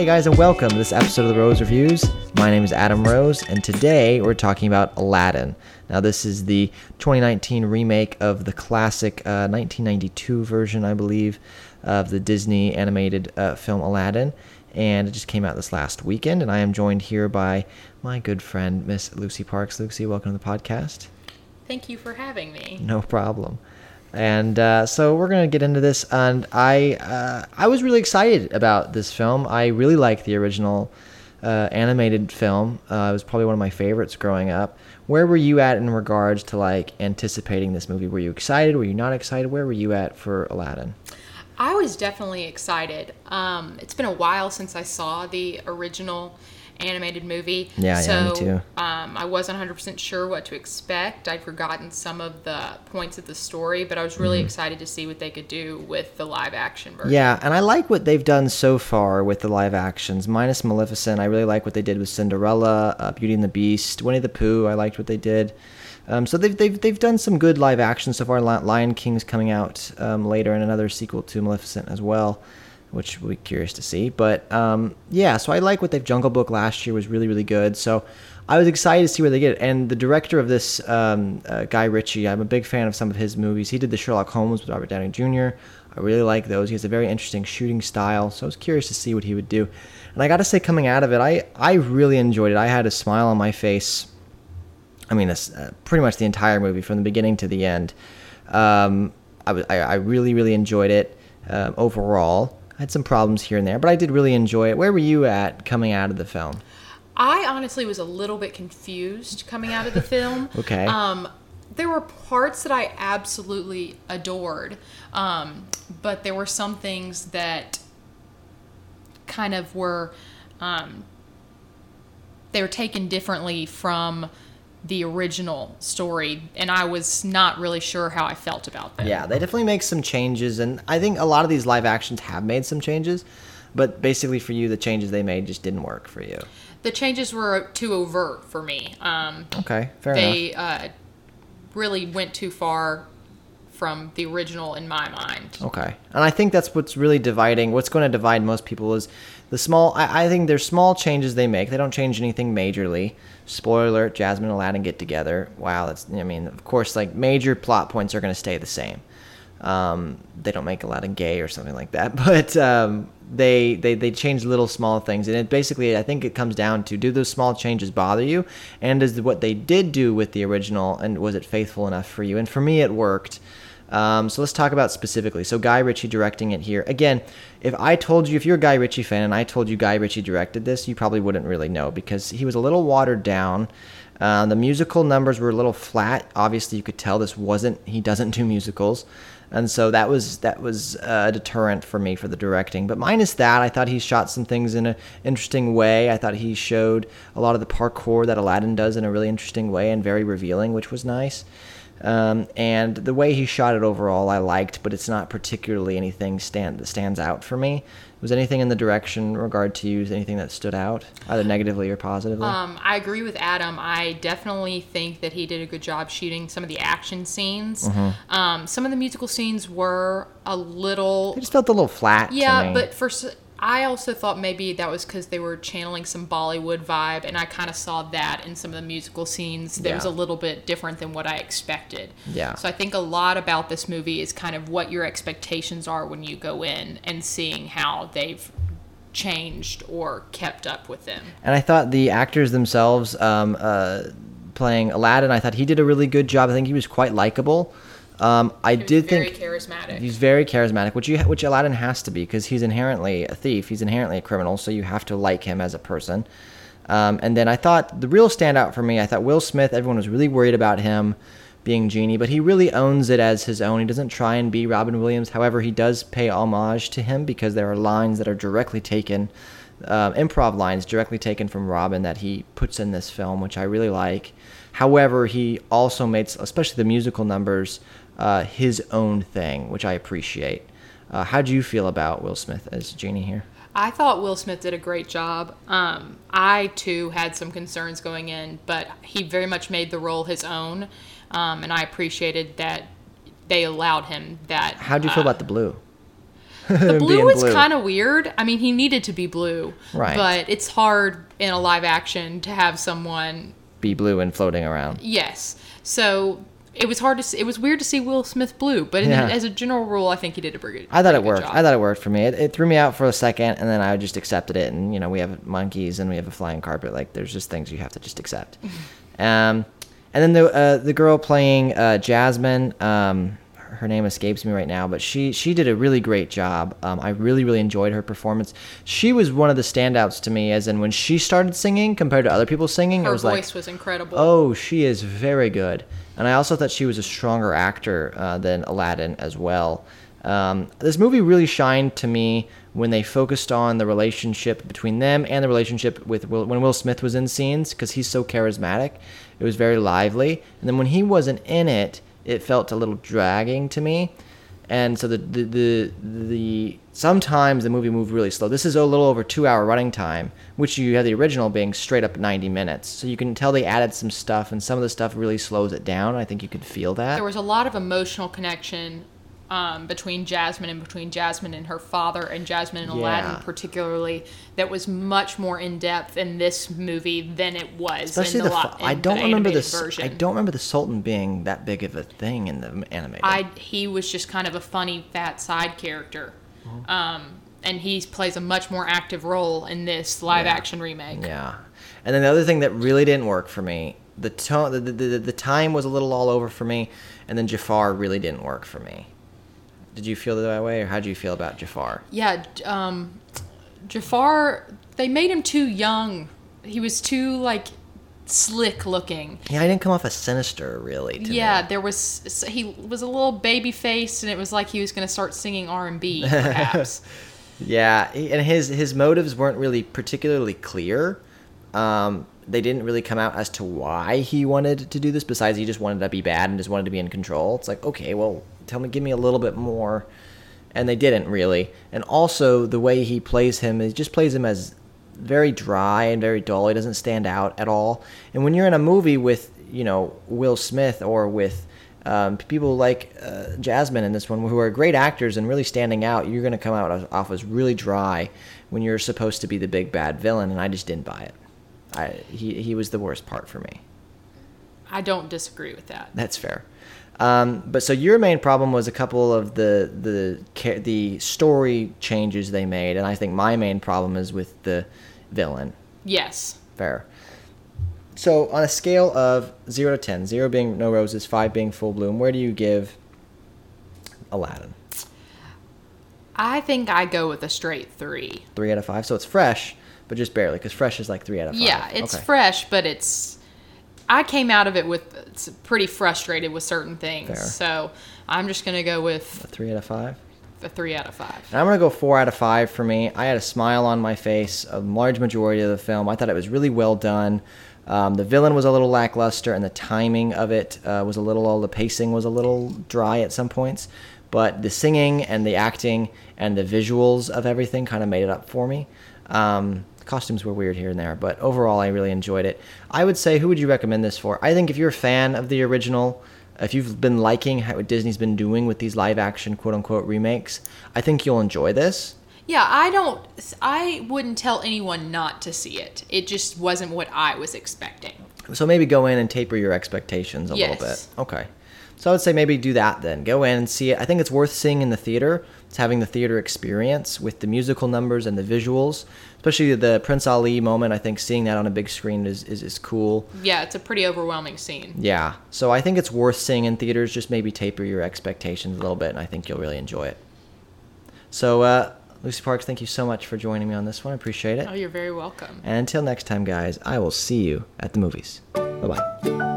Hey guys, and welcome to this episode of the Rose Reviews. My name is Adam Rose, and today we're talking about Aladdin. Now, this is the 2019 remake of the classic uh, 1992 version, I believe, of the Disney animated uh, film Aladdin, and it just came out this last weekend. And I am joined here by my good friend, Miss Lucy Parks. Lucy, welcome to the podcast. Thank you for having me. No problem. And uh, so we're gonna get into this, and I uh, I was really excited about this film. I really like the original uh, animated film. Uh, it was probably one of my favorites growing up. Where were you at in regards to like anticipating this movie? Were you excited? Were you not excited? Where were you at for Aladdin? I was definitely excited. Um, it's been a while since I saw the original animated movie. Yeah, so, yeah, me too. Um, I wasn't 100% sure what to expect. I'd forgotten some of the points of the story, but I was really excited to see what they could do with the live action version. Yeah, and I like what they've done so far with the live actions, minus Maleficent. I really like what they did with Cinderella, uh, Beauty and the Beast, Winnie the Pooh. I liked what they did. Um, so they've, they've they've done some good live action so far. Lion King's coming out um, later, and another sequel to Maleficent as well, which we'll be curious to see. But um, yeah, so I like what they've. Jungle Book last year was really really good. So I was excited to see where they get it. And the director of this, um, uh, Guy Ritchie, I'm a big fan of some of his movies. He did the Sherlock Holmes with Robert Downey Jr. I really like those. He has a very interesting shooting style, so I was curious to see what he would do. And I got to say, coming out of it, I I really enjoyed it. I had a smile on my face. I mean, it's, uh, pretty much the entire movie from the beginning to the end. Um, I, I, really, really enjoyed it um, overall. I had some problems here and there, but I did really enjoy it. Where were you at coming out of the film? I honestly was a little bit confused coming out of the film. Okay. Um, there were parts that I absolutely adored, um, but there were some things that kind of were um, they were taken differently from the original story, and I was not really sure how I felt about them. Yeah, they definitely make some changes, and I think a lot of these live actions have made some changes, but basically for you, the changes they made just didn't work for you. The changes were too overt for me. Um, Okay, fair enough. they uh, really went too far from the original in my mind. Okay. And I think that's what's really dividing. What's going to divide most people is the small. I, I think there's small changes they make. They don't change anything majorly. Spoiler alert: Jasmine and Aladdin get together. Wow, that's. I mean, of course, like major plot points are going to stay the same. Um, they don't make Aladdin gay or something like that, but um, they they they change little small things, and it basically I think it comes down to do those small changes bother you, and is what they did do with the original, and was it faithful enough for you? And for me, it worked. Um, so let's talk about specifically. So Guy Ritchie directing it here. Again, if I told you, if you're a Guy Ritchie fan and I told you Guy Ritchie directed this, you probably wouldn't really know because he was a little watered down. Uh, the musical numbers were a little flat. Obviously, you could tell this wasn't. He doesn't do musicals, and so that was that was a deterrent for me for the directing. But minus that, I thought he shot some things in an interesting way. I thought he showed a lot of the parkour that Aladdin does in a really interesting way and very revealing, which was nice. Um, and the way he shot it overall, I liked, but it's not particularly anything stand that stands out for me. Was anything in the direction regard to you, anything that stood out, either negatively or positively? Um, I agree with Adam. I definitely think that he did a good job shooting some of the action scenes. Mm-hmm. Um, some of the musical scenes were a little it just felt a little flat. to Yeah, but for I also thought maybe that was because they were channeling some Bollywood vibe, and I kind of saw that in some of the musical scenes. That was a little bit different than what I expected. Yeah. So I think a lot about this movie is kind of what your expectations are when you go in and seeing how they've changed or kept up with them. And I thought the actors themselves, um, uh, playing Aladdin, I thought he did a really good job. I think he was quite likable. Um, I He was did very think charismatic. he's very charismatic, which you which Aladdin has to be because he's inherently a thief. He's inherently a criminal, so you have to like him as a person. Um, and then I thought the real standout for me, I thought Will Smith. Everyone was really worried about him being Genie, but he really owns it as his own. He doesn't try and be Robin Williams. However, he does pay homage to him because there are lines that are directly taken, um, improv lines directly taken from Robin that he puts in this film, which I really like. However, he also makes, especially the musical numbers, uh, his own thing, which I appreciate. Uh, how do you feel about Will Smith as Genie here? I thought Will Smith did a great job. Um, I too had some concerns going in, but he very much made the role his own, um, and I appreciated that they allowed him that. How do you feel uh, about the blue? The blue was kind of weird. I mean, he needed to be blue, Right. But it's hard in a live action to have someone. Be blue and floating around. Yes, so it was hard to. See, it was weird to see Will Smith blue, but in, Yeah. as a general rule, I think he did a pretty. I thought pretty it worked. job. I thought it worked for me. It, it threw me out for a second, and then I just accepted it. And you know, we have monkeys and we have a flying carpet. Like, there's just things you have to just accept. um, and then the uh, the girl playing uh, Jasmine, um, her name escapes me right now, but she she did a really great job. Um, I really really enjoyed her performance. She was one of the standouts to me, as in when she started singing compared to other people singing, it Her was voice like, was incredible. Oh, she is very good. And I also thought she was a stronger actor uh, than Aladdin as well. Um, this movie really shined to me when they focused on the relationship between them and the relationship with Will, when Will Smith was in scenes because he's so charismatic. It was very lively. And then when he wasn't in it, it felt a little dragging to me and so the the the, the sometimes the movie moved really slow. This is a little over two hour running time, which you have the original being straight up ninety minutes. So you can tell they added some stuff, and some of the stuff really slows it down. I think you could feel that. There was a lot of emotional connection um, between Jasmine and between Jasmine and her father and Jasmine and Aladdin, particularly, that was much more in depth in this movie than it was Especially in the, the, fa- I don't the remember this. version. I don't remember the Sultan being that big of a thing in the animated. I he was just kind of a funny fat side character, Mm-hmm. um, and he plays a much more active role in this live Yeah. action remake. Yeah, and then the other thing that really didn't work for me, the tone, the, the, the, the time was a little all over for me, and then Jafar really didn't work for me. Did you feel that way, or how did you feel about Jafar? Yeah, um, Jafar. They made him too young. He was too like slick looking. Yeah, I didn't come off as sinister, really. To Yeah, me. there was he was a little baby faced, and it was like he was going to start singing R and B, perhaps. Yeah, and his his motives weren't really particularly clear. Um, they didn't really come out as to why he wanted to do this. Besides, he just wanted to be bad and just wanted to be in control. It's like, okay, well, tell me, give me a little bit more. And they didn't really. And also, the way he plays him, he just plays him as very dry and very dull. He doesn't stand out at all. And when you're in a movie with, you know, Will Smith or with um, people like uh, Jasmine in this one, who are great actors and really standing out, you're going to come out off as really dry when you're supposed to be the big bad villain. And I just didn't buy it. I, he, he was the worst part for me. I don't disagree with that. That's fair. Um, but so your main problem was a couple of the the the story changes they made, and I think my main problem is with the villain. Yes, Fair. So on a scale of zero to ten, zero being no roses, five being full bloom, where do you give Aladdin? I think I go with a straight three. Three out of five. So it's fresh, but just barely, because fresh is like three out of five. Yeah, it's Okay. fresh, but it's. I came out of it with it's pretty frustrated with certain things, Fair. so I'm just gonna go with A three out of five. a three out of five. And I'm gonna go four out of five for me. I had a smile on my face a large majority of the film. I thought it was really well done. Um, the villain was a little lackluster, and the timing of it uh, was a little. All the pacing was a little dry at some points, but the singing and the acting and the visuals of everything kind of made it up for me. Um, costumes were weird here and there, but overall, I really enjoyed it. I would say, who would you recommend this for? I think if you're a fan of the original, if you've been liking how Disney's been doing with these live action quote unquote remakes, I think you'll enjoy this. Yeah, I don't. I wouldn't tell anyone not to see it. It just wasn't what I was expecting. So maybe go in and taper your expectations a little bit. Okay. So I would say maybe do that then. Go in and see it. I think it's worth seeing in the theater. It's having the theater experience with the musical numbers and the visuals, especially the Prince Ali moment. I think seeing that on a big screen is, is, is cool. Yeah, it's a pretty overwhelming scene. Yeah. So I think it's worth seeing in theaters. Just maybe taper your expectations a little bit, and I think you'll really enjoy it. So, uh, Lucy Parks, thank you so much for joining me on this one. I appreciate it. Oh, you're very welcome. And until next time, guys, I will see you at the movies. Bye bye.